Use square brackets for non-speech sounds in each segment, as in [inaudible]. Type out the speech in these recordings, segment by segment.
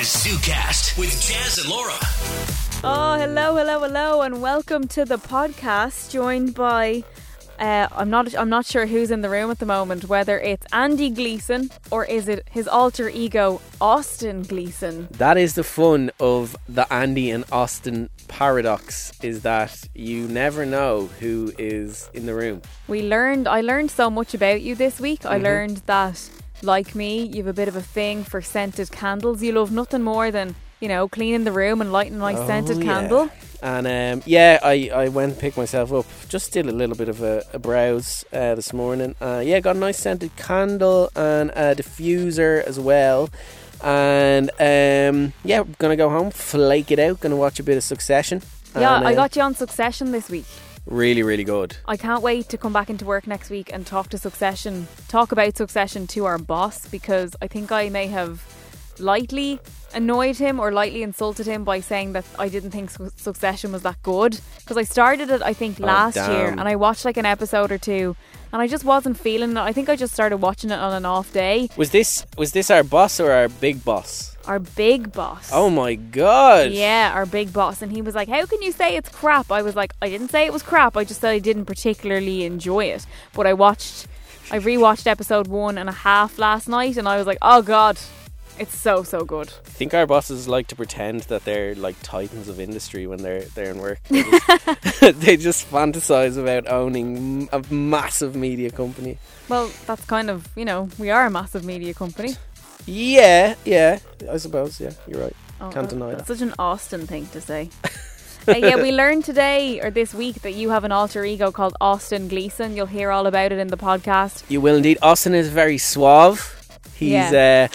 ZooCast with Jaz and Laura. Oh, hello, hello, hello, and welcome to the podcast. Joined by, uh, I'm not, I'm not sure who's in the room at the moment. Whether it's Andy Gleeson or is it his alter ego Austin Gleeson? That is the fun of the Andy and Austin paradox is that you never know who is in the room. We learned, I learned so much about you this week. I learned that, like me, you have a bit of a thing for scented candles. You love nothing more than, you know, cleaning the room and lighting a nice scented Oh, yeah. candle. And um, yeah, I, I went and picked myself up. Just did a little bit of a, a browse uh, this morning. Uh, yeah, got a nice scented candle and a diffuser as well. And um, yeah, gonna go home, flake it out, gonna watch a bit of Succession. Yeah, And, I uh, got you on Succession this week. Really, really good. I can't wait to come back into work next week and talk to Succession, talk about Succession to our boss because I think I may have lightly annoyed him or lightly insulted him by saying that I didn't think Su- Succession was that good because I started it I think Oh, last year and I watched like an episode or two and I just wasn't feeling it. I think I just started watching it on an off day. Was this was this our boss or our big boss? Our big boss. Oh my god! Yeah, our big boss. And he was like, How can you say it's crap? I was like, I didn't say it was crap. I just said I didn't particularly enjoy it. But I watched, I rewatched episode one and a half last night and I was like, Oh God, it's so, so good. I think our bosses like to pretend that they're like titans of industry when they're they're in work. They just, [laughs] [laughs] they just fantasize about owning a massive media company. Well, that's kind of, you know, we are a massive media company. Yeah, yeah, I suppose. Yeah, you're right. Oh, Can't deny that's such an Austin thing to say. [laughs] uh, yeah, we learned today or this week that you have an alter ego called Austin Gleeson. You'll hear all about it in the podcast. You will indeed. Austin is very suave. He's uh,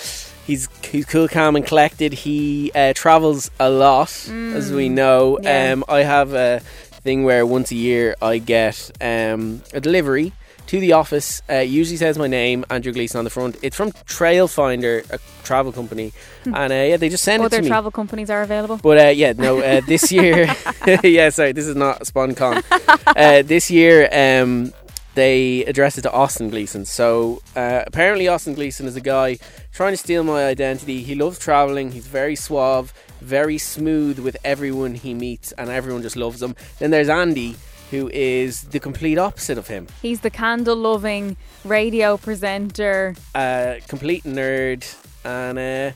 he's he's cool, calm, and collected. He uh, travels a lot, as we know. Mm. yeah. Um, I have a thing where once a year I get um, a delivery to the office. Uh, usually says my name, Andrew Gleeson, on the front. It's from Trailfinder, a travel company, and uh, yeah, they just send it to me. Other travel companies are available. But uh, yeah, no, uh, this [laughs] year, [laughs] yeah, sorry, this is not SponCon. [laughs] uh, this year, um, they addressed it to Austin Gleeson. So uh, apparently, Austin Gleeson is a guy trying to steal my identity. He loves traveling. He's very suave, very smooth with everyone he meets, and everyone just loves him. Then there's Andy. Who is the complete opposite of him? He's the candle loving radio presenter. Uh, complete nerd, and uh,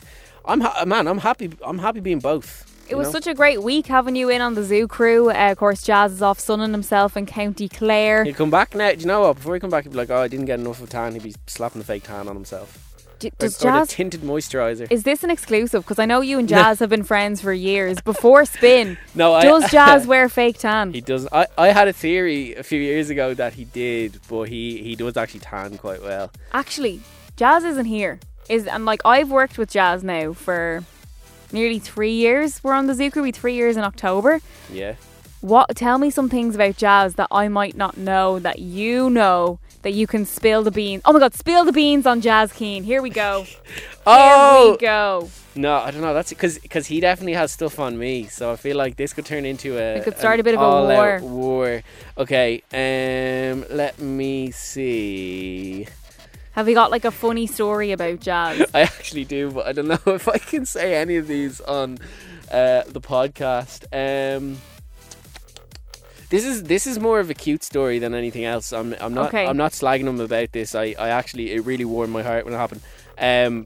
I'm ha- man. I'm happy. I'm happy being both. It was know? such a great week having you in on the zoo crew. Uh, of course, Jaz is off sunning himself in County Clare. He'd come back now. Do you know what? Before he come back, he'd be like, "Oh, I didn't get enough of tan." He'd be slapping the fake tan on himself. D- Or, does or the tinted moisturizer. Is this an exclusive? Because I know you and Jaz have been friends for years. Before Spin, [laughs] no, I, does [laughs] Jaz wear fake tan? he doesn't. I, I had a theory a few years ago that he did, but he he does actually tan quite well. Actually, Jaz isn't here. Is and like I've worked with Jaz now for nearly three years. We're on the zoo crew. We three years in October. Yeah. What? Tell me some things about Jaz that I might not know that you know that you can spill the beans. Oh my God! Spill the beans on Jaz Keen. Here we go. Oh [laughs] Here we go. no, I don't know. That's because because he definitely has stuff on me, so I feel like this could turn into a. It could start a bit of a war. War. Okay. Um. Let me see. Have you got like a funny story about Jaz? [laughs] I actually do, but I don't know [laughs] if I can say any of these on uh, the podcast. Um, this is this is more of a cute story than anything else. I'm I'm not Okay. I'm not slagging him about this. I, I actually it really warmed my heart when it happened. Um,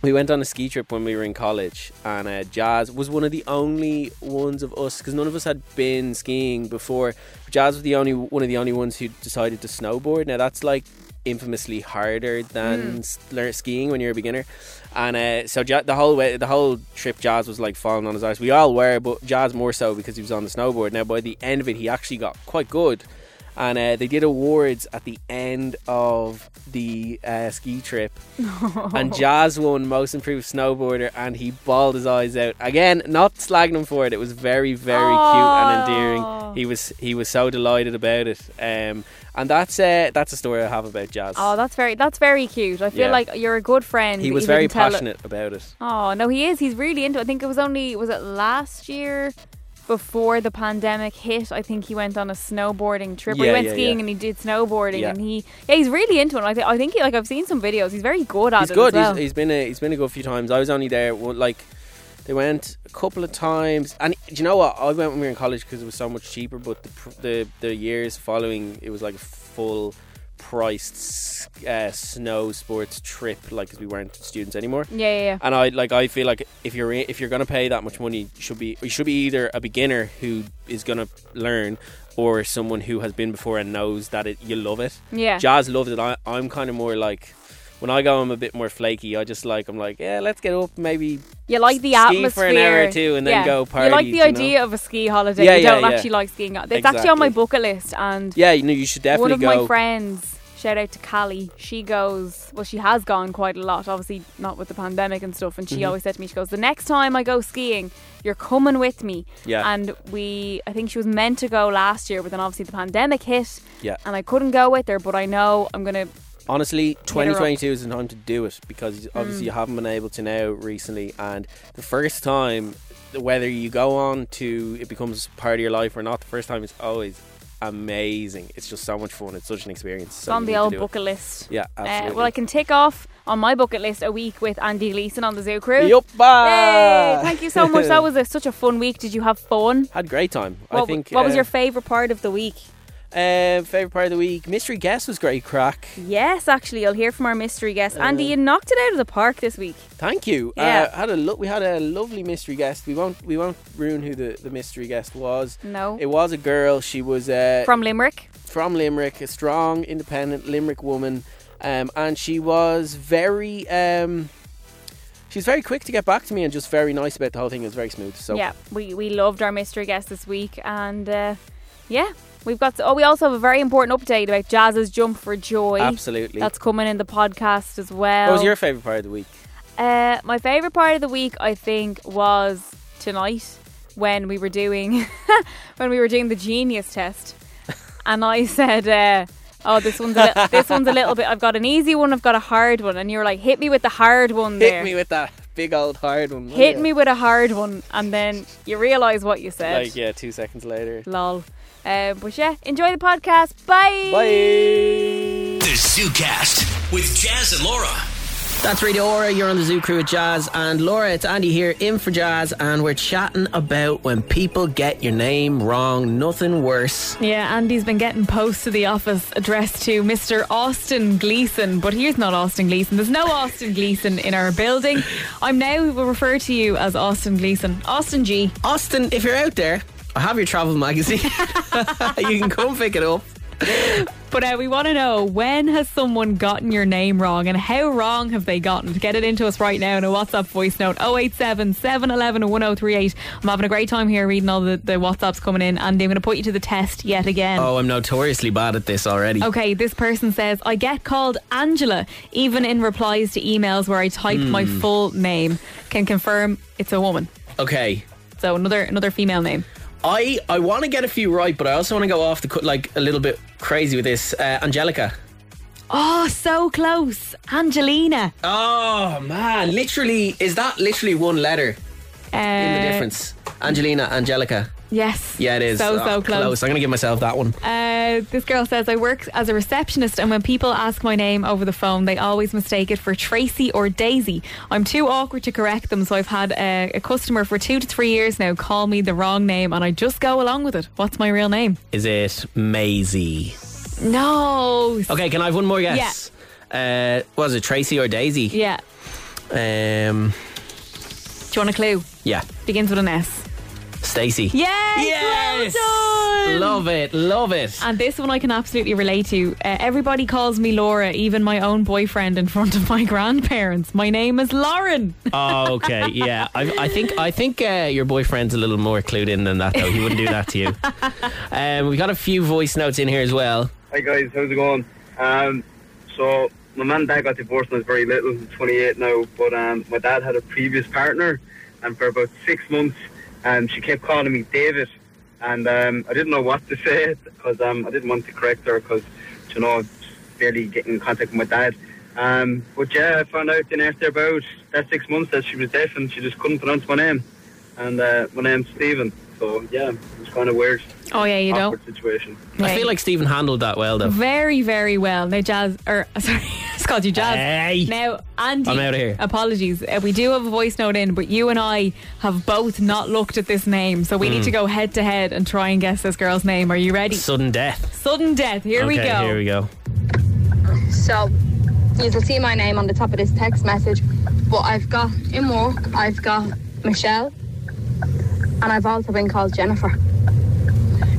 we went on a ski trip when we were in college, and uh, Jaz was one of the only ones of us because none of us had been skiing before. Jaz was the only one of the only ones who decided to snowboard. Now that's like infamously harder than learn skiing when you're a beginner. And uh, so Ja- the whole way, the whole trip, Jaz was like falling on his eyes. We all were, but Jaz more so because he was on the snowboard. Now by the end of it, he actually got quite good. And uh, they did awards at the end of the uh, ski trip, [laughs] and Jaz won most improved snowboarder, and he bawled his eyes out again. Not slagging him for it; it was very, very cute and endearing. He was he was so delighted about it. Um, and that's uh, that's a story I have about Jaz. Oh, that's very that's very cute. I feel Yeah. like you're a good friend. he was very didn't it- passionate about it. Oh no, he is. He's really into. it. I think it was only was it last year before the pandemic hit. I think he went on a snowboarding trip. or he went yeah, skiing yeah. and he did snowboarding, Yeah. and he yeah he's really into it. I think I think he, like I've seen some videos. He's very good at He's it. good. Well. he's, he's been a, he's been a good few times. I was only there like They went a couple of times, and do you know what? I went when we were in college because it was so much cheaper. But the the the years following, it was like a full priced uh, snow sports trip, like because we weren't students anymore. Yeah, yeah, yeah. And I like I feel like if you're if you're gonna pay that much money, you should be you should be either a beginner who is gonna learn, or someone who has been before and knows that it you love it. Yeah. Jaz loves it. I, I'm kind of more like. When I go, I'm a bit more flaky. I just like I'm like, yeah, let's get up, maybe You like the ski atmosphere for an hour or two and then yeah. go You party, like the you know? idea of a ski holiday. Yeah, you yeah, don't actually like skiing. It's actually on my Exactly. bucket list, and Yeah, you know, you should definitely one of go. my friends, shout out to Callie, she goes, well, she has gone quite a lot, obviously not with the pandemic and stuff. And she Mhm. always said to me, she goes, the next time I go skiing, you're coming with me. Yeah. And we, I think she was meant to go last year, but then obviously the pandemic hit, Yeah. and I couldn't go with her. But I know I'm gonna. Honestly, 2022 is the time to do it because Mm. obviously you haven't been able to now recently, and the first time, whether you go on to it becomes part of your life or not, the first time is always amazing. It's just so much fun. It's such an experience. It's So on the old do it. bucket list. Yeah, Uh, absolutely. well, I can tick off on my bucket list a week with Andy Gleeson on the Zoo Crew. Yup, bye. Thank you so much. [laughs] That was a, such a fun week. Did you have fun? Had a great time. What, I think. what was uh, your favourite part of the week? Uh, favorite part of the week? Mystery guest was great crack. Yes, actually, you'll hear from our mystery guest. Uh, Andy, you knocked it out of the park this week. Thank you. Yeah. Uh, had a lo- we had a lovely mystery guest. We won't we won't ruin who the, the mystery guest was. No. It was a girl. She was uh, From Limerick. from Limerick, a strong, independent Limerick woman, um, and she was very. Um, she was very quick to get back to me and just very nice about the whole thing. It was very smooth. So Yeah, we, we loved our mystery guest this week. And uh, yeah, we've got. oh, we also have a very important update about Jaz's Jump for Joy. absolutely. That's coming in the podcast as well. what was your favorite part of the week? Uh, my favorite part of the week, I think, was tonight when we were doing [laughs] when we were doing the genius test, [laughs] and I said, uh, "Oh, this one's a li- this one's a little bit. I've got an easy one. I've got a hard one." And you were like, "Hit me with the hard one there. Hit me with that big old hard one. Hit yeah. me with a hard one." And then you realise what you said. Like yeah, two seconds later. Lol. Uh, but yeah, enjoy the podcast. Bye. Bye. The ZooCast with Jaz and Laura. That's Radio Aura. You're on the Zoo Crew with Jaz and Laura. It's Andy here in for Jaz, and we're chatting about when people get your name wrong. Nothing worse. Yeah, Andy's been getting posts to the office addressed to Mr. Austin Gleeson, but here's not Austin Gleeson. There's no Austin Gleeson in our building. I'm now will refer to you as Austin Gleeson. Austin G. Austin, if you're out there, I have your travel magazine. [laughs] you can come pick it up. But uh, we want to know when has someone gotten your name wrong and how wrong have they gotten? Get it into us right now in a WhatsApp voice note 087 711 1038. I'm having a great time here reading all the, the WhatsApps coming in, and I'm going to put you to the test yet again. Oh, I'm notoriously bad at this already. Okay, this person says, I get called Angela, even in replies to emails where I type my Hmm. full name. Can confirm it's a woman. Okay. So another another female name. I, I want to get a few right, but I also want to go off the cut like a little bit crazy with this. Uh, Angelica. Oh, so close. Angelina. Oh man, literally, is that literally one letter in the difference? Angelina, Angelica. Yes. Yeah, it is. So, Oh, so close. I'm gonna give myself that one. Uh, this girl says, I work as a receptionist, and when people ask my name over the phone, they always mistake it for Tracy or Daisy. I'm too awkward to correct them, so I've had a, a customer for two to three years now call me the wrong name, and I just go along with it. What's my real name? Is it Maisie? No. Okay, can I have one more guess? Yeah. Uh, was it Tracy or Daisy? Yeah. Um, you want a clue? yeah, Begins with an S. Stacy. Yes! Yes! Well done! Love it, love it. And this one I can absolutely relate to. Uh, everybody calls me Laura, even my own boyfriend in front of my [laughs] grandparents. My name is Lauren. [laughs] Oh, okay, yeah. I, I think I think uh, your boyfriend's a little more clued in than that, though. He wouldn't do that to you. [laughs] Um, we got a few voice notes in here as well. Hi guys, how's it going? Um, so my mum and dad got divorced when I was very little, I'm 28 now, but um, my dad had a previous partner, and for about six months, um, she kept calling me David, and um, I didn't know what to [laughs] say because um, I didn't want to correct her because, you know, barely getting in contact with my dad. Um, but yeah, I found out then after about that six months that she was deaf and she just couldn't pronounce my name, and uh, my name's Stephen. So yeah, it's kind of weird, Oh, yeah, you don't. awkward situation. I feel like Stephen handled that well, though. Very, very well. Now, Jaz, or [laughs] sorry, it's called you Jaz. Hey. Now, Andy, I'm outta here. Apologies. Uh, we do have a voice note in, but you and I have both not looked at this name, so we need Hmm. to go head to head and try and guess this girl's name. Are you ready? Sudden death. Sudden death. Here we go. Here we go. So you'll see my name on the top of this text message. But I've got in work, I've got Michelle, and I've also been called Jennifer.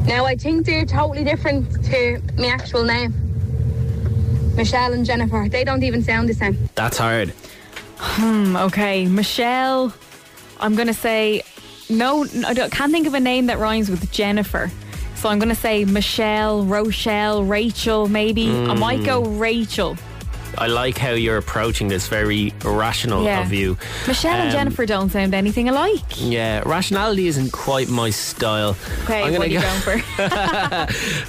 Now I think they're totally different to my actual name. Michelle and Jennifer, they don't even sound the same. That's hard. Hmm, okay, Michelle. I'm gonna say no. I don't- can't think of a name that rhymes with Jennifer. So I'm gonna say Michelle, Rochelle, Rachel. Maybe I might go Hmm. Rachel. I like how you're approaching this very rational Yeah. of you. Michelle and Um, Jennifer don't sound anything alike. Yeah, rationality isn't quite my style. Okay, I'm what are gonna you go. going for?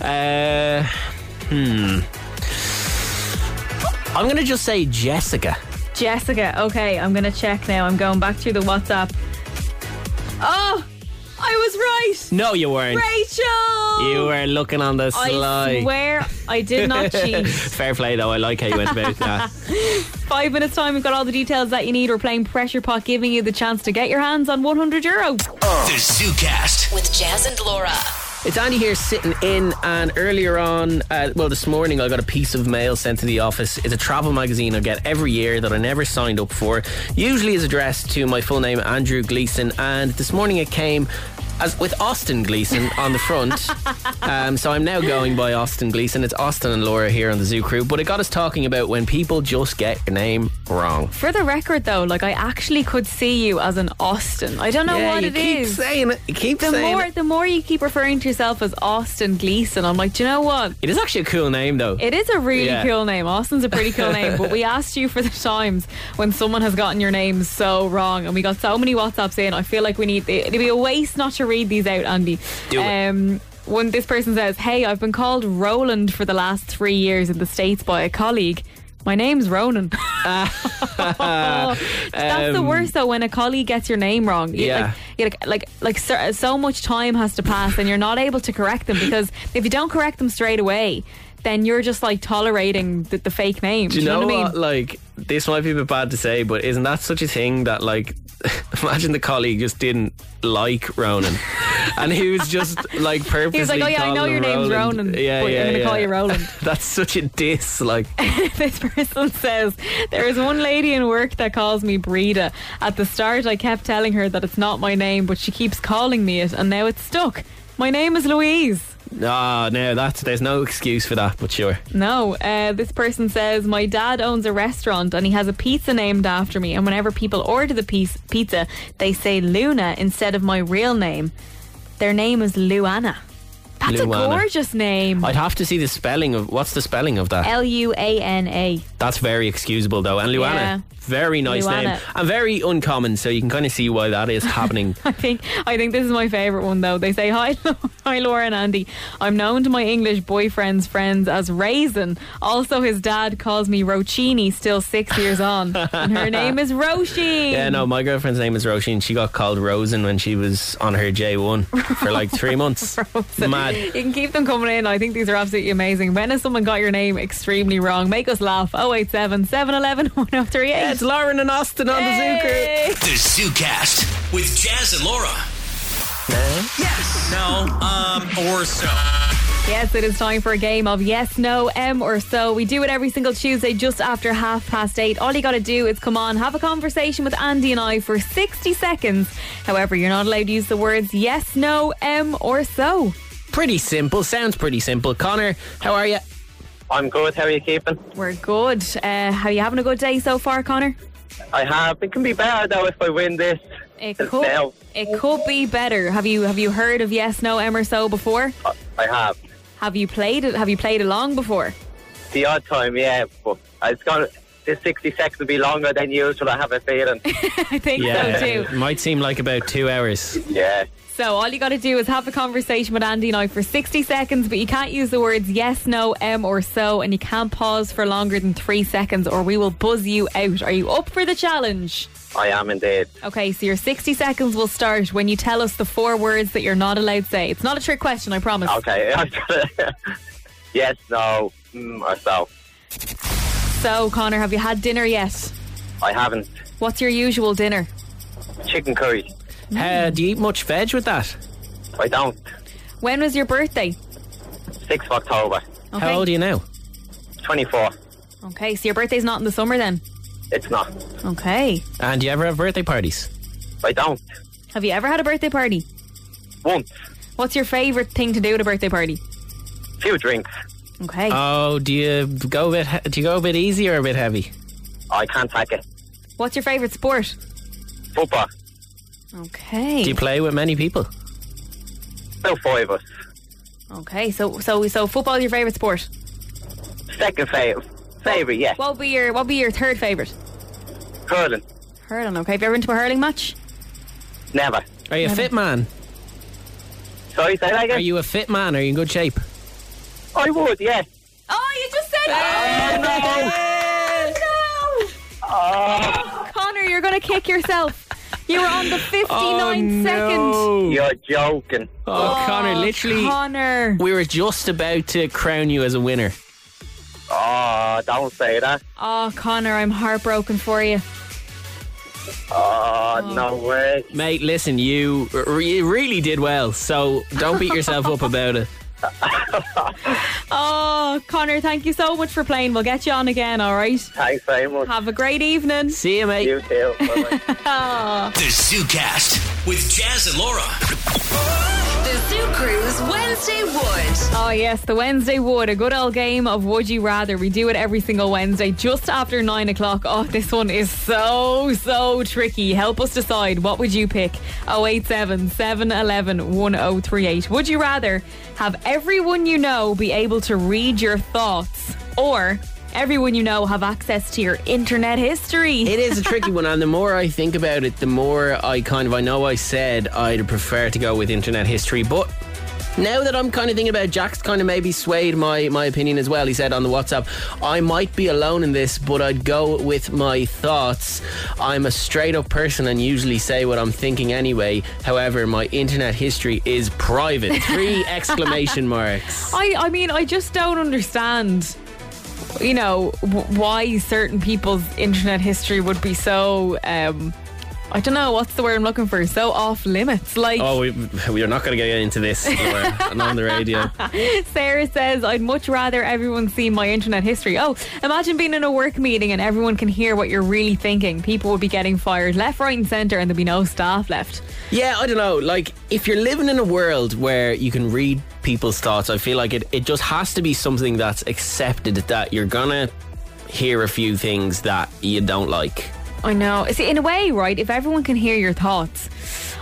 [laughs] Uh, hmm. I'm gonna just say Jessica. Jessica. Okay, I'm gonna check now. I'm going back through the WhatsApp. Oh, I was right. No, you weren't. Rachel. You were looking on the slide. I swear I did not [laughs] cheat. Fair play, though. I like how you went about that. [laughs] Five minutes time, we've got all the details that you need. We're playing Pressure Pot, giving you the chance to get your hands on 100 euro. The ZooCast. With Jaz and Laura. It's Andy here sitting in, and earlier on, uh, well, this morning I got a piece of mail sent to the office. It's a travel magazine I get every year that I never signed up for. Usually is addressed to my full name, Andrew Gleeson, and this morning it came as with Austin Gleeson on the front. [laughs] um, so I'm now going by Austin Gleeson. It's Austin and Laura here on the Zoo Crew, but it got us talking about when people just get your name wrong. For the record, though, like I actually could see you as an Austin. I don't know yeah, what you it keep is. saying it. You keep the saying more, it. the more you keep referring to yourself as Austin Gleeson, I'm like, do you know what? It is actually a cool name, though. It is a really Yeah. cool name. Austin's a pretty cool name, but we [laughs] asked you for the times when someone has gotten your name so wrong, and we got so many WhatsApps in. I feel like we need it'd be a waste not to read these out, Andy. Do it. Um, when this person says, "Hey, I've been called Roland for the last three years in the states by a colleague." My name's Ronan. [laughs] That's the Um, worst though when a colleague gets your name wrong. You- Yeah. Like, like, like, like so, so much time has to pass and you're not able to correct them because if you don't correct them straight away, then you're just like tolerating the, the fake name. Do you know, what I mean? Like, this might be a bit bad to say, but isn't that such a thing that, like, [laughs] imagine the colleague just didn't like Ronan, [laughs] and he was just like purposely. He was like, "Oh yeah, I know your name's Roland. Ronan, Yeah, but yeah, I'm going to yeah. call you Roland." [laughs] That's such a diss. Like, this person says there is one lady in work that calls me Breda. At the start, I kept telling her that it's not my name, but she keeps calling me it, and now it's stuck. My name is Louise. Ah, no, that's there's no excuse for that. But sure, No, uh, this person says my dad owns a restaurant and he has a pizza named after me. And whenever people order the piece, pizza, they say Luna instead of my real name. Their name is Luana. That's Luana. a gorgeous name. I'd have to see the spelling of what's the spelling of that. L U A N A. That's very excusable though. And Luana, Yeah. very nice Luana. name and very uncommon. So you can kind of see why that is happening. [laughs] I think I think this is my favourite one though. They say hi, [laughs] hi Laura and Andy. I'm known to my English boyfriend's friends as Raisin. Also, his dad calls me Rochini, still six years on, and her name is Roisin. Yeah, no, my girlfriend's name is Roisin. She got called Rosen when she was on her J1 for like three months. [laughs] Mad. You can keep them coming in. I think these are absolutely amazing. When has someone got your name extremely wrong? Make us laugh. 087 711 [laughs] 1038. Yeah, it's Lauren and Austin on the Zoo Crew. Hey. The ZooCast with Jaz and Laura. Yes. No. Um. Or so. Yes, it is time for a game of yes, no, M or so. We do it every single Tuesday just after half past eight. All you got to do is come on, have a conversation with Andy and I for 60 seconds. However, you're not allowed to use the words yes, no, M or so. Pretty simple. Sounds pretty simple. Connor, how are you? I'm good. How are you keeping? We're good. Uh, are you having a good day so far, Connor? I have. It can be better though if I win this. It could, now. it could be better. Have you have you heard of yes, no, M or so before? I have. Have you played it? Have you played along before? The odd time, yeah. But it's gonna. This 60 seconds will be longer than usual. I have a feeling. [laughs] I think so too. it might seem like about two hours. yeah. So all you got to do is have a conversation with Andy and I for 60 seconds, but you can't use the words yes, no, M or so, and you can't pause for longer than three seconds or we will buzz you out. Are you up for the challenge? I am indeed. Okay, so your 60 seconds will start when you tell us the four words that you're not allowed to say. It's not a trick question, I promise. Okay. [laughs] yes, no, mm, or so. So, Connor, have you had dinner yet? I haven't. What's your usual dinner? Chicken curry. Uh, do you eat much veg with that? I don't. When was your birthday? 6th of October. Okay. How old are you now? 24. Okay, so your birthday's not in the summer then? It's not. Okay. And do you ever have birthday parties? I don't. Have you ever had a birthday party? Once. What's your favourite thing to do at a birthday party? Few drinks. Okay. Oh, do you go a bit? Do you go a bit easy or a bit heavy? I can't take it. What's your favourite sport? Football. Okay. Do you play with many people? About five of us. Okay, so so so football's your favourite sport. Second favourite. Favourite, yeah. What would be your what would be your third favourite? Hurling. Hurling, okay. Have you ever been to a hurling match? Never. Are you a fit man? Sorry, say that Are you a fit man? Are you in good shape? I would, yeah. Oh, you just said oh, no. Oh, oh. Connor, you're gonna kick yourself. You were on the 59 second. You're joking. Oh, Connor, oh, literally, Connor. we were just about to crown you as a winner. Oh, don't say that. Oh, Connor, I'm heartbroken for you. Ah, oh, no way. Mate, listen, you, you really did well, so don't beat yourself up about it. [laughs] Oh, Connor, thank you so much for playing. We'll get you on again, all right? Thanks very much. Have a great evening. See you, mate. You too. Bye-bye. [laughs] [laughs] The ZooCast with Jaz and Laura. The Zoo Crew's Wednesday Wood. Oh, yes, the Wednesday Wood, a good old game of Would You Rather. We do it every single Wednesday just after nine o'clock. Oh, this one is so, so tricky. Help us decide. What would you pick? 087 711 1038. Would you rather have everyone you know be able to read your thoughts or everyone you know have access to your internet history? It is a tricky one, [laughs] and the more I think about it, the more I kind of I know I said I'd prefer to go with internet history, but now that I'm kind of thinking about it, Jack's kind of maybe swayed my my opinion as well. He said on the WhatsApp, I might be alone in this, but I'd go with my thoughts. I'm a straight up person and usually say what I'm thinking anyway. However, my internet history is private. [laughs] Three exclamation marks. I, I mean, I just don't understand, you know, w- why certain people's internet history would be so, um, I don't know, what's the word I'm looking for? So off limits. Like, Oh, we, [laughs] we are not going to get into this and on the radio. [laughs] Sarah says, I'd much rather everyone see my internet history. Oh, imagine being in a work meeting and everyone can hear what you're really thinking. People would be getting fired left, right, and centre, and there'd be no staff left. Yeah, I don't know. Like, if you're living in a world where you can read people's thoughts, I feel like it, it just has to be something that's accepted that you're gonna hear a few things that you don't like. I know. See, in a way, right? If everyone can hear your thoughts,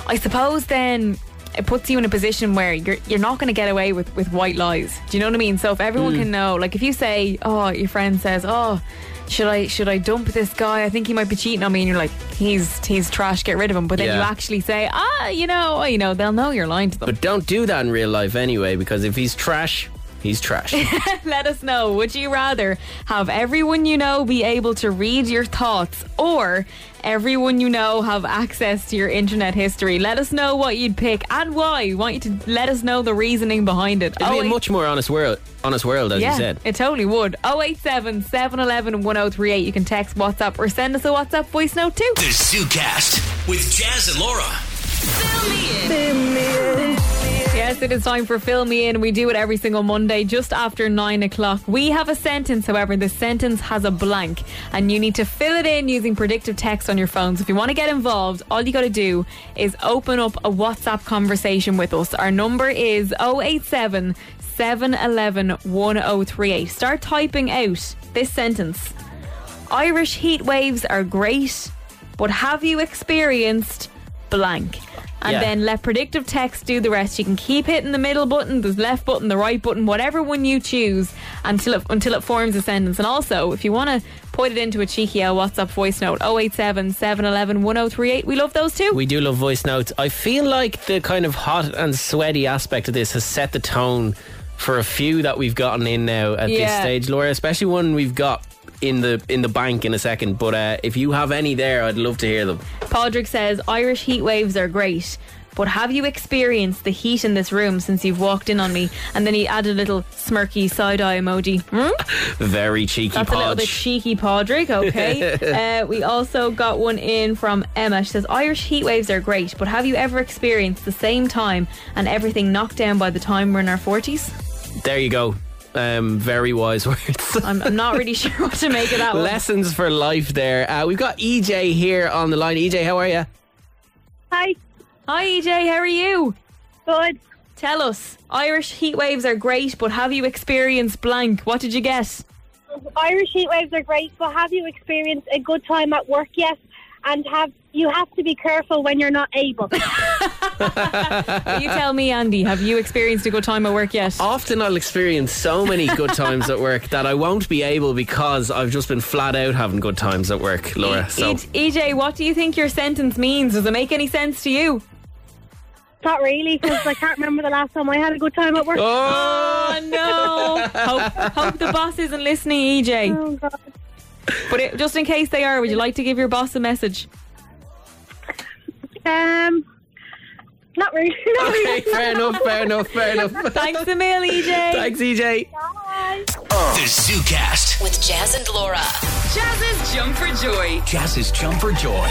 I suppose then it puts you in a position where you're you're not going to get away with with white lies. Do you know what I mean? So if everyone can know, like if you say, "Oh, your friend says, oh." Should I should I dump this guy? I think he might be cheating on me, and you're like, he's he's trash. Get rid of him. But then you actually say, ah, you know, you know, they'll know you're lying to them. But don't do that in real life anyway, because if he's trash, he's trash. [laughs] Let us know. Would you rather have everyone you know be able to read your thoughts or everyone you know have access to your internet history? Let us know what you'd pick and why. We want you to let us know the reasoning behind it. It'd be Oh, a much more honest world, honest world, as yeah, you said. it totally would. 087 711 1038. You can text WhatsApp or send us a WhatsApp voice note too. The ZooCast with Jaz and Laura. Fill me in. Yes, it is time for Fill Me In. We do it every single Monday just after nine o'clock. We have a sentence, however, the sentence has a blank, and you need to fill it in using predictive text on your phone. So if you want to get involved, all you got to do is open up a WhatsApp conversation with us. Our number is 087 711 1038. Start typing out this sentence Irish heat waves are great, but have you experienced blank? And Yeah. then let predictive text do the rest. You can keep hitting the middle button, the left button, the right button, whatever one you choose until it, until it forms a sentence. And also, if you want to put it into a cheeky old WhatsApp voice note, 087 711 1038. We love those too. We do love voice notes. I feel like the kind of hot and sweaty aspect of this has set the tone for a few that we've gotten in now at this stage, Laura. Especially one we've got in the in the bank in a second. But uh, if you have any there, I'd love to hear them. Podrick says Irish heat waves are great, but have you experienced the heat in this room since you've walked in on me? And then he added a little smirky side eye emoji. Hmm? [laughs] Very cheeky That's a little bit cheeky, Podrick. Okay. [laughs] uh, we also got one in from Emma. She says Irish heat waves are great, but have you ever experienced the same time and everything knocked down by the time we're in our forties? There you go. Um, very wise [laughs] words. I'm, I'm not really sure what to make of that one. Lessons for life there. Uh, we've got EJ here on the line. EJ, how are you? Hi. Hi, EJ. How are you? Good. Tell us. Irish heat waves are great, but have you experienced blank? What did you get? Irish heat waves are great, but have you experienced a good time at work yet? And have you have to be careful when you're not able. [laughs] you tell me, Andy. Have you experienced a good time at work yet? Often I'll experience so many good times at work that I won't be able because I've just been flat out having good times at work, Laura. So E- EJ, what do you think your sentence means? Does it make any sense to you? Not really, because I can't remember the last time I had a good time at work. Oh no! hope, hope the boss isn't listening, EJ. Oh, God. But it, just in case they are, would you like to give your boss a message? Um, not really. [laughs] Not Okay, really. fair enough, fair enough, fair enough. [laughs] Thanks a mil, EJ. Thanks, EJ. Bye. The ZooCast. With Jaz and Laura. Jaz's Jump for Joy. Jaz's Jump for Joy.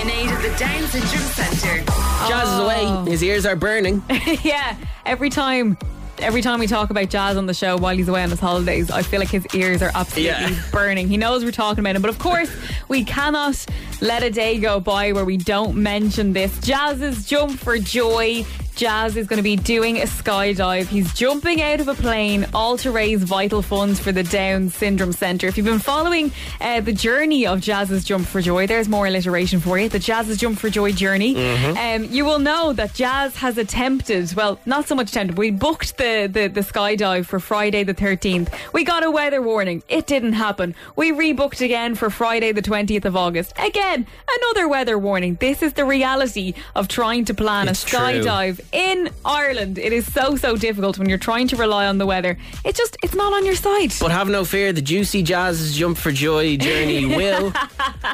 In aid of the Down Syndrome Centre. Jaz is away. Oh. His ears are burning. [laughs] yeah, every time. Every time we talk about Jaz on the show while he's away on his holidays, I feel like his ears are absolutely Yeah. [laughs] burning. He knows we're talking about him, but of course, we cannot let a day go by where we don't mention this. Jaz's jump for joy. Jaz is going to be doing a skydive. He's jumping out of a plane, all to raise vital funds for the Down Syndrome Centre. If you've been following uh, the journey of Jaz's Jump for Joy, there's more alliteration for you. The Jaz's Jump for Joy journey. Um, you will know that Jaz has attempted, well, not so much attempted. We booked the, the, the skydive for Friday the 13th. We got a weather warning. It didn't happen. We rebooked again for Friday the 20th of August. Again, another weather warning. This is the reality of trying to plan It's a true. In Ireland. It is so, so difficult when you're trying to rely on the weather. It's just, it's not on your side. But have no fear, the Juicy Jaz's Jump for Joy journey [laughs] will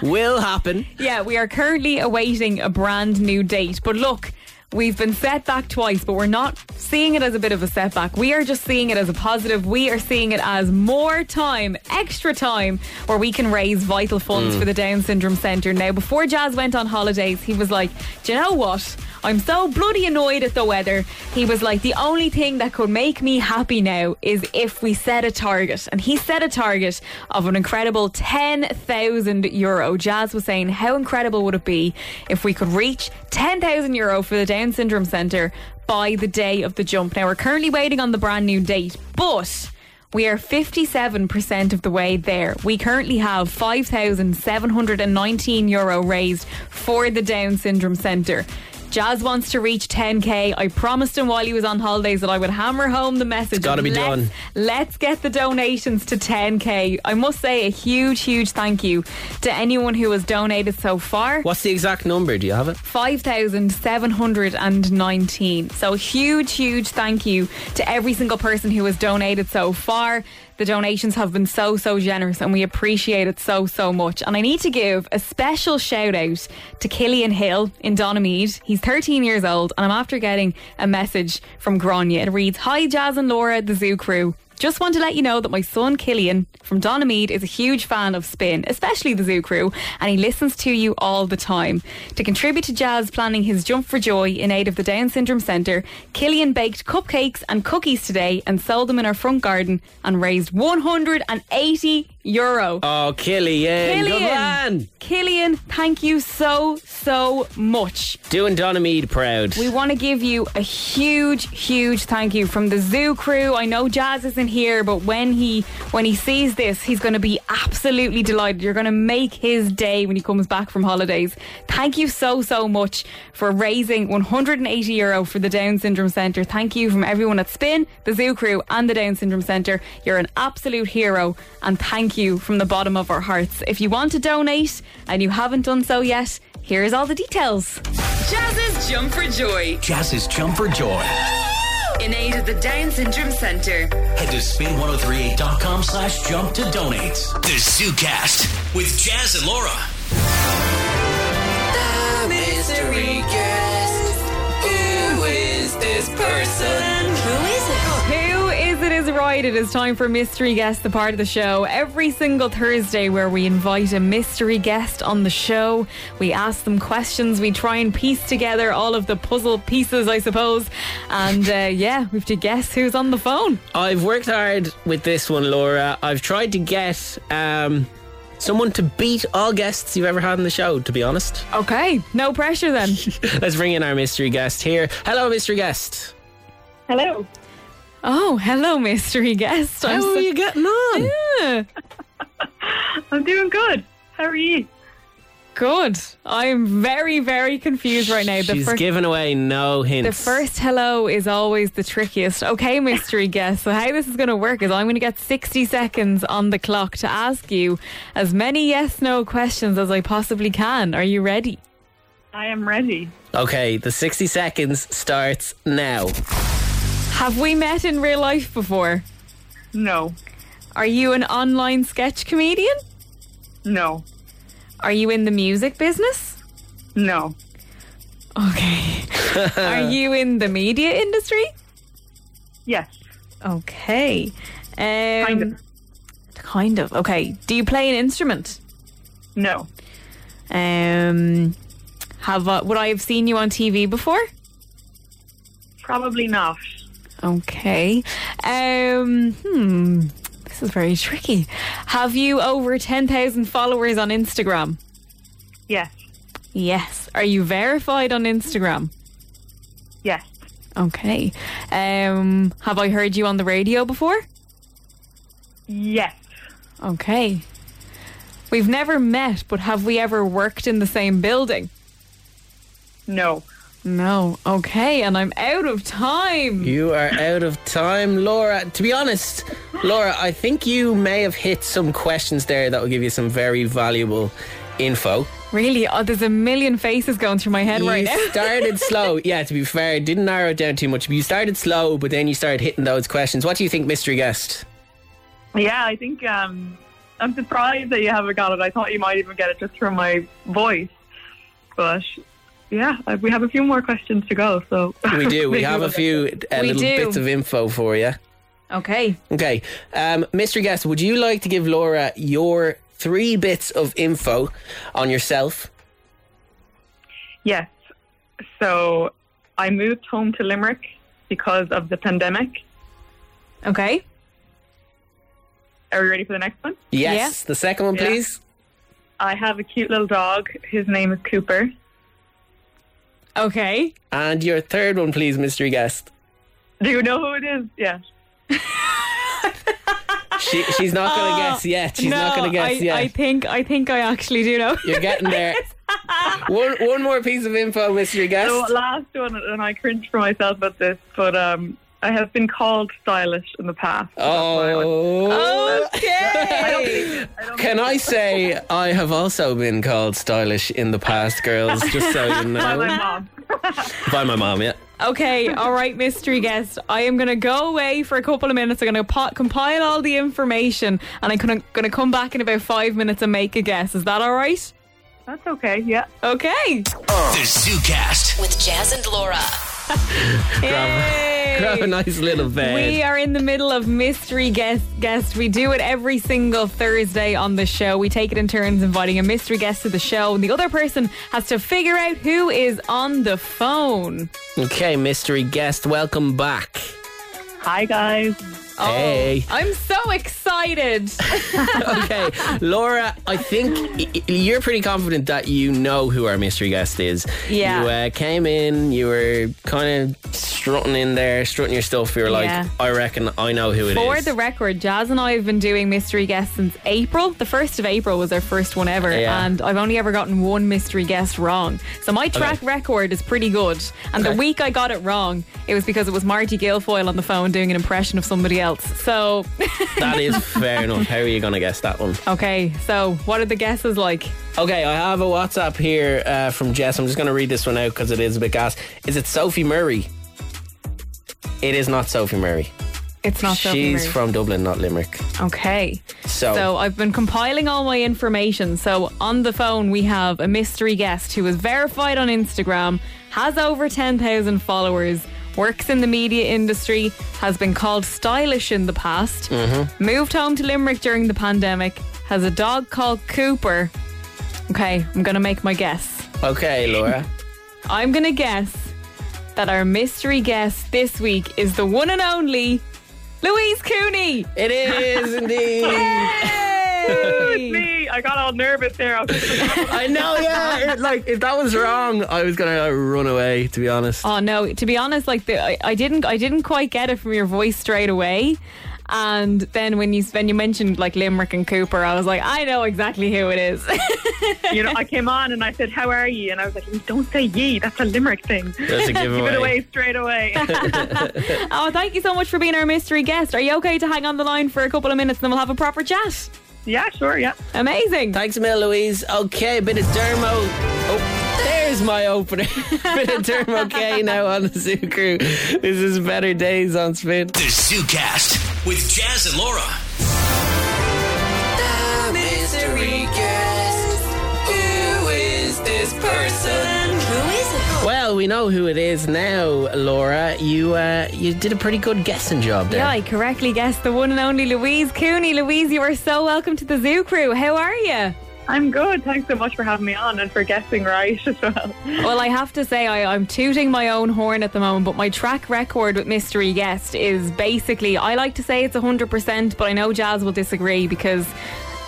will happen. Yeah, we are currently awaiting a brand new date. But look, we've been set back twice, but we're not seeing it as a bit of a setback. We are just seeing it as a positive. We are seeing it as more time, extra time, where we can raise vital funds mm. for the Down Syndrome Centre. Now, before Jaz went on holidays, he was like, Do you know what? I'm so bloody annoyed at the weather. He was like, the only thing that could make me happy now is if we set a target. And he set a target of an incredible 10,000 euro. Jaz was saying, how incredible would it be if we could reach 10,000 euro for the Down Syndrome Centre by the day of the jump? Now, we're currently waiting on the brand new date, but. We are 57% of the way there. We currently have 5,719 euro raised for the Down Syndrome Centre. Jaz wants to reach 10k. I promised him while he was on holidays that I would hammer home the message. gotta be Let's- done. Let's get the donations to 10k. I must say a huge, huge thank you to anyone who has donated so far. What's the exact number? Do you have it? 5,719. So huge, huge thank you to every single person who has donated so far. The donations have been so, so generous and we appreciate it so, so much. And I need to give a special shout out to Killian Hill in Donaghmede. He's 13 years old and I'm after getting a message from Grania. It reads, Hi Jaz and Laura, the Zoo crew. Just want to let you know that my son Killian from Donaghmede is a huge fan of Spin, especially the Zoo Crew, and he listens to you all the time. To contribute to Jaz planning his Jump for Joy in aid of the Down Syndrome Centre, Killian baked cupcakes and cookies today and sold them in our front garden and raised 180 euro. Oh, Killian. Good Killian. man. Killian, thank you so, so much. Doing Donaghmede proud. We want to give you a huge, huge thank you from the zoo crew. I know Jaz isn't here, but when he when he sees this, he's going to be absolutely delighted. You're going to make his day when he comes back from holidays. Thank you so so much for raising 180 euro for the Down Syndrome Centre. Thank you from everyone at Spin, the zoo crew, and the Down Syndrome Centre. You're an absolute hero, and thank you from the bottom of our hearts. If you want to donate and you haven't done so yet, here's all the details. Jaz's Jump for Joy. Jaz's Jump for Joy. In aid of the Down Syndrome Centre. Head to spin1038.com slash jump to donate. The ZooCast with Jaz and Laura. The Mystery Guest. person. Who is it? Who is it is right? It is time for Mystery Guest, the part of the show every single Thursday where we invite a mystery guest on the show. We ask them questions. We try and piece together all of the puzzle pieces, I suppose. And uh, yeah, we have to guess who's on the phone. I've worked hard with this one, Laura. I've tried to get um, someone to beat all guests you've ever had on the show, to be honest. Okay, no pressure then. [laughs] Let's bring in our mystery guest here. Hello, mystery guest. Hello. Oh, hello, mystery guest. How are you getting on? Yeah. [laughs] I'm doing good. How are you? Good. I'm very, very confused right now. The She's first, giving away no hints. the first hello is always the trickiest. Okay, mystery [laughs] guest. So how this is going to work is I'm going to get 60 seconds on the clock to ask you as many yes/no questions as I possibly can. Are you ready? I am ready. Okay, the 60 seconds starts now. Have we met in real life before? No. Are you an online sketch comedian? No. Are you in the music business? No. Okay. [laughs] Are you in the media industry? Yes. Okay. Um, Kind of. Kind of. Okay. Do you play an instrument? No. Um, have uh, would I have seen you on TV before? Probably not. Okay. Um, hmm. This is very tricky. Have you over ten thousand followers on Instagram? Yes. Yes. Are you verified on Instagram? Yes. Okay. Um, have I heard you on the radio before? Yes. Okay. We've never met, but have we ever worked in the same building? No. No. Okay, and I'm out of time. You are out of time, Laura. To be honest, Laura, I think you may have hit some questions there that will give you some very valuable info. Really? Oh, there's a million faces going through my head you right now. You [laughs] started slow. Yeah, to be fair, didn't narrow it down too much. But you started slow, but then you started hitting those questions. What do you think, mystery guest? Yeah, I think um, I'm surprised that you haven't got it. I thought you might even get it just from my voice. But yeah, uh, we have a few more questions to go. So We do. [laughs] We have a few uh, little do. bits of info for you. okay. Okay, um, mystery guest, would you like to give Laura your three bits of info on yourself? Yes. So I moved home to Limerick because of the pandemic. Okay. Are we ready for the next one? Yes. The second one, Yeah. please. I have a cute little dog. His name is Cooper. Okay. And your third one, please, mystery guest. Do you know who it is? Yes. She, she's not going [laughs] to Oh, guess yet. She's no, not going to guess I, yet. I think I think I actually do know. You're getting there. [laughs] one one more piece of info, mystery guest. So last one, and I cringe for myself at this, but um, I have been called stylish in the past. Oh. Okay. Can I say I have also been called stylish in the past, girls? [laughs] Just so you know. By my mom. [laughs] By my mom, yeah. Okay, all right, mystery guest. I am going to go away for a couple of minutes. I'm going to po- compile all the information, and I'm going to come back in about five minutes and make a guess. Is that all right? That's okay. Yeah. Okay. The ZooCast. With Jaz and Laura. Yay. Grab a nice little bed. We are in the middle of mystery guest guest. We do it every single Thursday on the show. We take it in turns inviting a mystery guest to the show, and the other person has to figure out who is on the phone. Okay, mystery guest, welcome back. Hi guys. Oh, Hey. I'm so excited. [laughs] okay, Laura, I think you're pretty confident that you know who our mystery guest is. Yeah. You uh, came in, you were kind of strutting in there, strutting your stuff. You were like, Yeah. I reckon I know who it is. For the record, Jaz and I have been doing mystery guests since April. The first of April was our first one ever, Yeah. and I've only ever gotten one mystery guest wrong. So my track Okay. record is pretty good. And the week I got it wrong, it was because it was Marty Guilfoyle on the phone doing an impression of somebody else. So, [laughs] that is fair enough. How are you going to guess that one? okay. So, what are the guesses like? Okay, I have a WhatsApp here uh, from Jess. I'm just going to read this one out because it is a bit gas. Is it Sophie Murray? It is not Sophie Murray. It's not Sophie She's Murray. from Dublin, not Limerick. Okay. So, So I've been compiling all my information. So on the phone we have a mystery guest who is verified on Instagram, has over 10,000 followers, works in the media industry, has been called stylish in the past, Mm-hmm. moved home to Limerick during the pandemic, has a dog called Cooper. Okay, I'm going to make my guess. Okay, Laura. [laughs] I'm going to guess that our mystery guest this week is the one and only Louise Cooney. It is [laughs] indeed. It's. I got all nervous there. I like, I know, yeah. [laughs] It, like if that was wrong, I was gonna uh, run away. To be honest. Oh no! To be honest, like the, I, I didn't, I didn't quite get it from your voice straight away. And then when you when you mentioned like Limerick and Cooper, I was like, I know exactly who it is. [laughs] you know, I came on and I said, "How are you?" And I was like, "Don't say ye. That's a Limerick thing." That's a [laughs] Give it away straight away. oh, thank you so much for being our mystery guest. Are you okay to hang on the line for a couple of minutes, and then we'll have a proper chat? Yeah, sure. Yeah. Amazing. Thanks a million, Louise. Okay, a bit of Dermo. Oh, there's my opener. [laughs] bit of Dermo K now on the Zoo Crew. This is Better Days on Spin. The ZooCast with Jaz and Laura. The mystery guest. Who is this person? Who is it? Well, we know who it is now, Laura. You uh, you did a pretty good guessing job there. Yeah, I correctly guessed the one and only Louise Cooney. Louise, you are so welcome to the Zoo Crew. How are you? I'm good. Thanks so much for having me on and for guessing right as well. Well, I have to say, I, I'm tooting my own horn at the moment, but my track record with Mystery Guest is basically, I like to say it's 100%, but I know Jaz will disagree because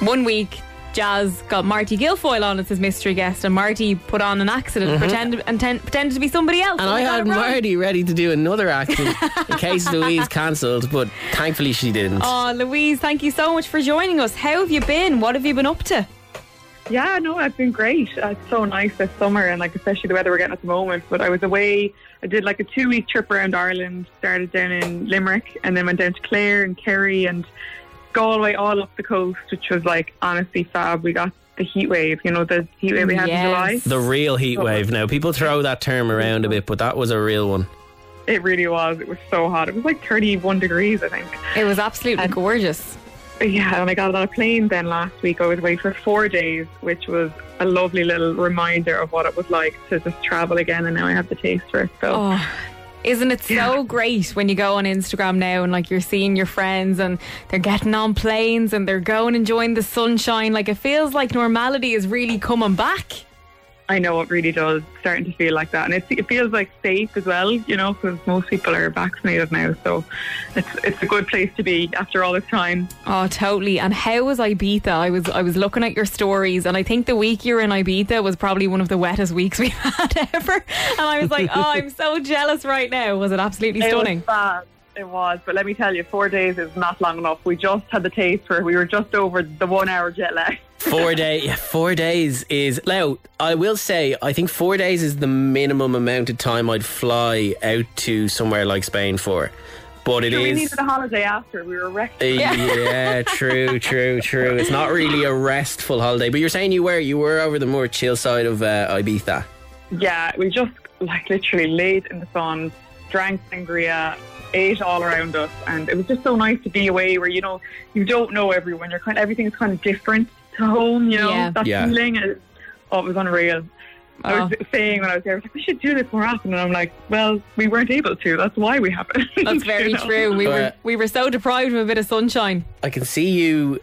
one week Jaz got Marty Guilfoyle on as his mystery guest, and Marty put on an accident, pretended, and ten, pretended to be somebody else. Mm-hmm. And I had. Marty ready to do another accident [laughs] in case Louise cancelled, but thankfully she didn't. Oh, Louise, thank you so much for joining us. How have you been? What have you been up to? Yeah, no, I've been great. Uh, It's so nice this summer, and like especially the weather we're getting at the moment. But I was away. I did like a two-week trip around Ireland. Started down in Limerick, and then went down to Clare and Kerry and Galway, all up the coast, which was like honestly fab. We got the heat wave. You know the heat wave we had Yes. in July. The real heat wave. Now, people throw that term around a bit, but that was a real one. It really was. It was so hot. It was like 31 degrees, I think. It was absolutely And- gorgeous. Yeah, and I got on a plane then last week. I was away for four days, which was a lovely little reminder of what it was like to just travel again. And now I have the taste for it. So Oh, isn't it so great when you go on Instagram now and like you're seeing your friends and they're getting on planes and they're going enjoying the sunshine? Like it feels like normality is really coming back. I know it really does starting to feel like that, and it's, it feels like safe as well. You know, because most people are vaccinated now, so it's it's a good place to be after all this time. Oh, totally. And how was Ibiza? I was I was looking at your stories, and I think the week you were in Ibiza was probably one of the wettest weeks [laughs] we've had ever. And I was like, [laughs] oh, I'm so jealous right now. Was it absolutely stunning? It. It was, but let me tell you, four days is not long enough. We just had the taste for. We were just over the one hour jet lag. [laughs] Four day, yeah, four days is now. I will say, I think four days is the minimum amount of time I'd fly out to somewhere like Spain for. But it Sure, we needed a holiday after. We were wrecked. uh, yeah, [laughs] true, true, true. It's not really a restful holiday. But you're saying you were, you were over the more chill side of uh, Ibiza. Yeah, we just like literally laid in the sun, drank sangria, ate all around us, and it was just so nice to be away where you know you don't know everyone. You're kind of everything's kind of different to home. You know Yeah. that Yeah. feeling. Is, oh, it was unreal. I was Oh. saying when I was there, I was like, we should do this more often, and I'm like, well, we weren't able to. That's why we haven't. That's very [laughs] You know? true. We But- were we were so deprived of a bit of sunshine. I can see you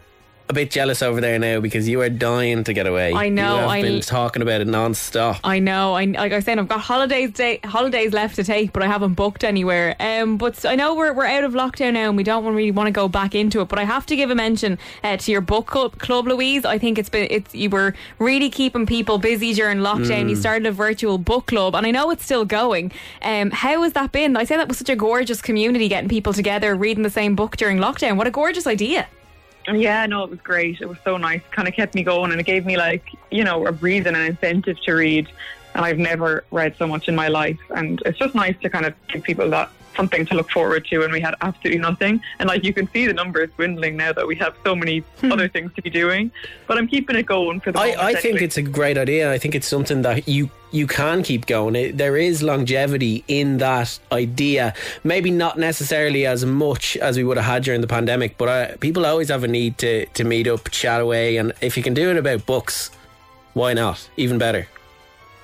a bit jealous over there now because you are dying to get away. I know, I've been talking about it non-stop. I know. I like I said, I've got holidays day, holidays left to take, but I haven't booked anywhere. Um, but I know we're, we're out of lockdown now, and we don't really want to go back into it. But I have to give a mention uh, to your book club, club, Louise. I think it's been it's you were really keeping people busy during lockdown. You started a virtual book club, and I know it's still going. Um, how has that been? I say that was such a gorgeous community, getting people together, reading the same book during lockdown. What a gorgeous idea! Yeah, no, it was great. It was so nice. Kind of kept me going, and it gave me like you know a reason, an incentive to read. And I've never read so much in my life, and it's just nice to kind of give people that something to look forward to. And we had absolutely nothing, and like you can see the numbers dwindling now that we have so many other things to be doing. But I'm keeping it going for the. moment, I, I think anyway. it's a great idea. I think it's something that you you can keep going. It, there is longevity in that idea. Maybe not necessarily as much as we would have had during the pandemic, but uh, people always have a need to to meet up, chat away, and if you can do it about books, why not? Even better.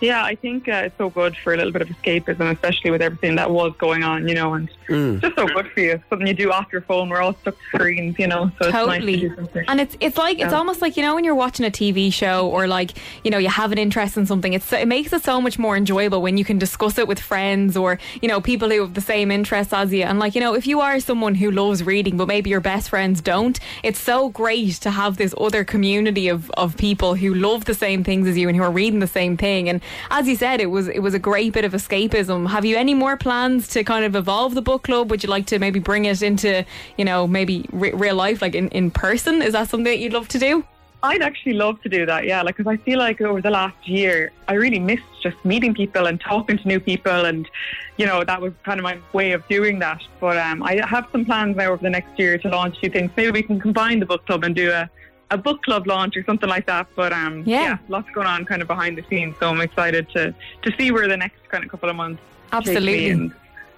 Yeah, I think uh, it's so good for a little bit of escapism, especially with everything that was going on, you know, and Mm. just so good for you. Something you do off your phone. We're all stuck to screens, you know, so it's nice Totally. to do something. And it's it's like it's almost like you know when you're watching a TV show or like you know you have an interest in something. It's it makes it so much more enjoyable when you can discuss it with friends or you know people who have the same interests as you. And like you know if you are someone who loves reading but maybe your best friends don't, it's so great to have this other community of of people who love the same things as you and who are reading the same thing. And as you said, it was it was a great bit of escapism. Have you any more plans to kind of evolve the book club? Would you like to maybe bring it into you know maybe re- real life, like in, in person? Is that something that you'd love to do? I'd actually love to do that, yeah. Like, because I feel like over the last year, I really missed just meeting people and talking to new people, and you know that was kind of my way of doing that. But um, I have some plans now over the next year to launch few things. Maybe we can combine the book club and do a, a book club launch or something like that. But um, Yeah. lots going on kind of behind the scenes. So I'm excited to to see where the next kind of couple of months. take me Absolutely. and-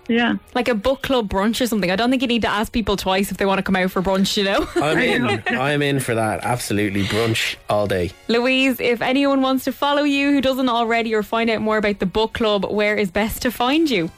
yeah. Like a book club brunch or something. I don't think you need to ask people twice if they want to come out for brunch, you know? [laughs] I'm in. [laughs] I'm in for that. Absolutely, brunch all day. Louise, if anyone wants to follow you who doesn't already or find out more about the book club, where is best to find you?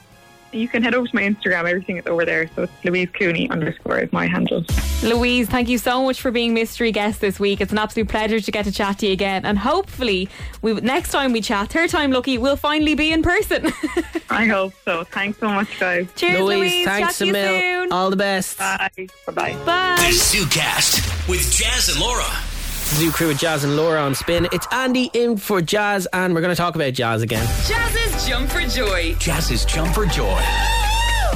You can head over to my Instagram. Everything is over there. So it's Louise Cooney underscore is my handle. Louise, thank you so much for being mystery guest this week. It's an absolute pleasure to get to chat to you again. And hopefully, we next time we chat, third time lucky, we'll finally be in person. [laughs] I hope so. Thanks so much, guys. Cheers, Louise. thanks Chat to a you mil. soon. All the best. Bye. Bye-bye. Bye. The ZooCast with Jaz and Laura. Zoo crew with Jaz and Laura on spin. It's Andy in for Jaz, and we're going to talk about Jaz again. Jaz's Jump for Joy. Jaz's Jump for Joy.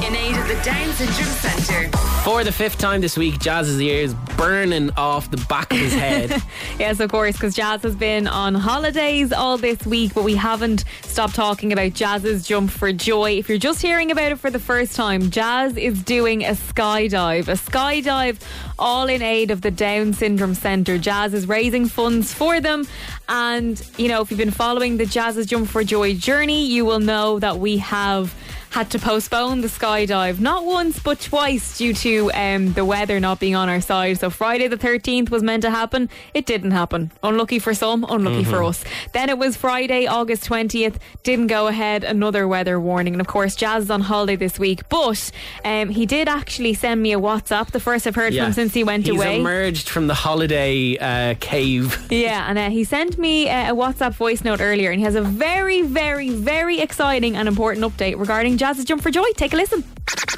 In aid of the Down Syndrome Centre. For the fifth time this week, Jaz's ears burning off the back of his head. [laughs] Yes, of course, because Jaz has been on holidays all this week, but we haven't stopped talking about Jaz's Jump for Joy. If you're just hearing about it for the first time, Jaz is doing a skydive, a skydive all in aid of the Down Syndrome Centre. Jaz is raising funds for them. And, you know, if you've been following the Jaz's Jump for Joy journey, you will know that we have had to postpone the skydive not once but twice due to um, the weather not being on our side. So Friday the 13th was meant to happen. It didn't happen. Unlucky for some, unlucky for us. Then it was Friday, August 20th. Didn't go ahead. Another weather warning. And of course, Jaz is on holiday this week. But um, he did actually send me a WhatsApp. The first I've heard from since he went He's away. emerged from the holiday uh, cave. Yeah, and uh, he sent me uh, a WhatsApp voice note earlier, and he has a very, very, very exciting and important update regarding Jaz's Jump for Joy. Take a listen.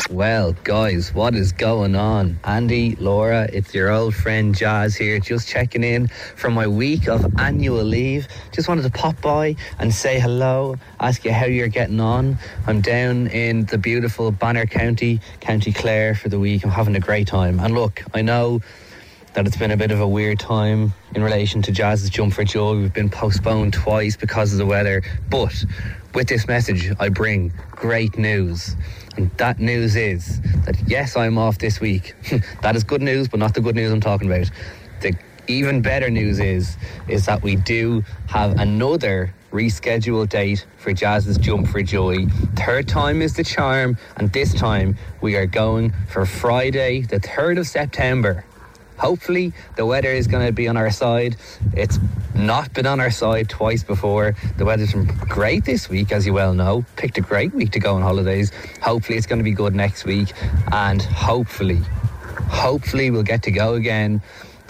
Well, guys, what is going on? Andy, Laura, it's your old friend Jaz here, just checking in from my week of annual leave. Just wanted to pop by and say hello, ask you how you're getting on. I'm down in the beautiful Banner County, County Clare for the week. I'm having a great time. And look, I know that it's been a bit of a weird time in relation to Jaz's Jump for Joy. We've been postponed twice because of the weather. But with this message, I bring great news. And that news is that yes, I'm off this week. [laughs] that is good news, but not the good news I'm talking about. The even better news is is that we do have another rescheduled date for Jaz's Jump for Joy. Third time is the charm, and this time we are going for Friday, the 3rd of September. Hopefully, the weather is going to be on our side. It's not been on our side twice before. The weather's been great this week, as you well know. Picked a great week to go on holidays. Hopefully, it's going to be good next week. And hopefully, hopefully, we'll get to go again.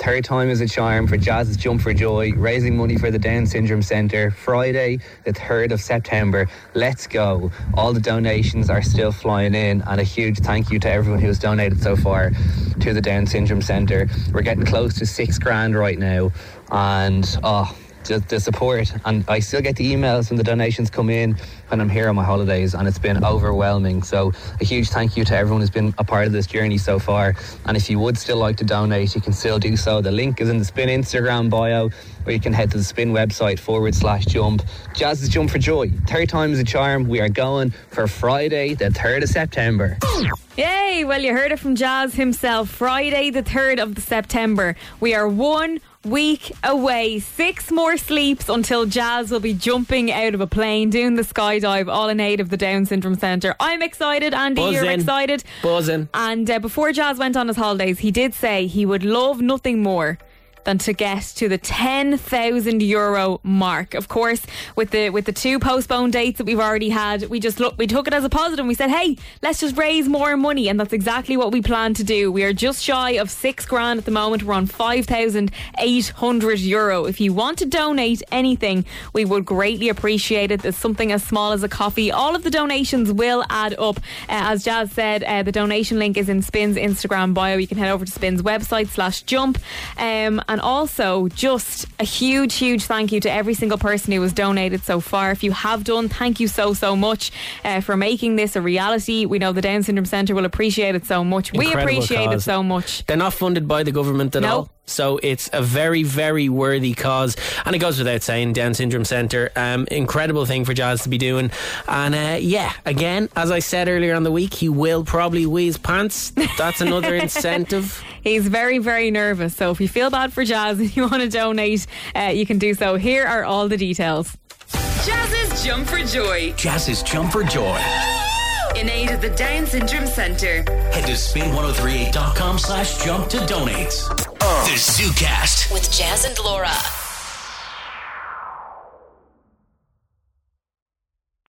Third time is a charm for Jaz's Jump for Joy, raising money for the Down Syndrome Centre, Friday, the 3rd of September. Let's go. All the donations are still flying in, and a huge thank you to everyone who has donated so far to the Down Syndrome Centre. We're getting close to six grand right now, and oh, just the support. And I still get the emails when the donations come in when I'm here on my holidays and it's been overwhelming. So a huge thank you to everyone who's been a part of this journey so far. And if you would still like to donate you can still do so. The link is in the spin Instagram bio or you can head to the spin website forward slash jump. Jaz's jump for joy. Third time is a charm. We are going for Friday the 3rd of September. Yay! Well, you heard it from Jaz himself. Friday, the 3rd of September. We are one week away. Six more sleeps until Jaz will be jumping out of a plane, doing the skydive, all in aid of the Down Syndrome Centre. I'm excited, Andy. You're Buzzing. excited. Buzzing. And uh, before Jaz went on his holidays, he did say he would love nothing more than to get to the 10,000 euro mark. Of course, with the with the two postponed dates that we've already had, we just look we took it as a positive and we said, "Hey, let's just raise more money." And that's exactly what we plan to do. We are just shy of 6 grand at the moment. We're on 5,800 euro. If you want to donate anything, we would greatly appreciate it. There's something as small as a coffee. All of the donations will add up. Uh, as Jaz said, uh, the donation link is in Spin's Instagram bio. You can head over to Spin's website slash jump. Um, and also, just a huge, huge thank you to every single person who has donated so far. If you have done, thank you so, so much uh, for making this a reality. We know the Down Syndrome Centre will appreciate it so much. we Incredible appreciate it so much. They're not funded by the government at No. all. So it's a very, very worthy cause. And it goes without saying, Down Syndrome Centre, um, incredible thing for Jaz to be doing. And uh, yeah, again, as I said earlier on the week, he will probably wheeze pants. That's another [laughs] incentive. He's very, very nervous. So if you feel bad for Jaz and you want to donate, uh, you can do so. Here are all the details. Jaz's Jump for Joy. Jaz's Jump for Joy. In aid of the Down Syndrome Centre. Head to spin1038.com slash jump to donate. The ZooCast. With Jaz and Laura.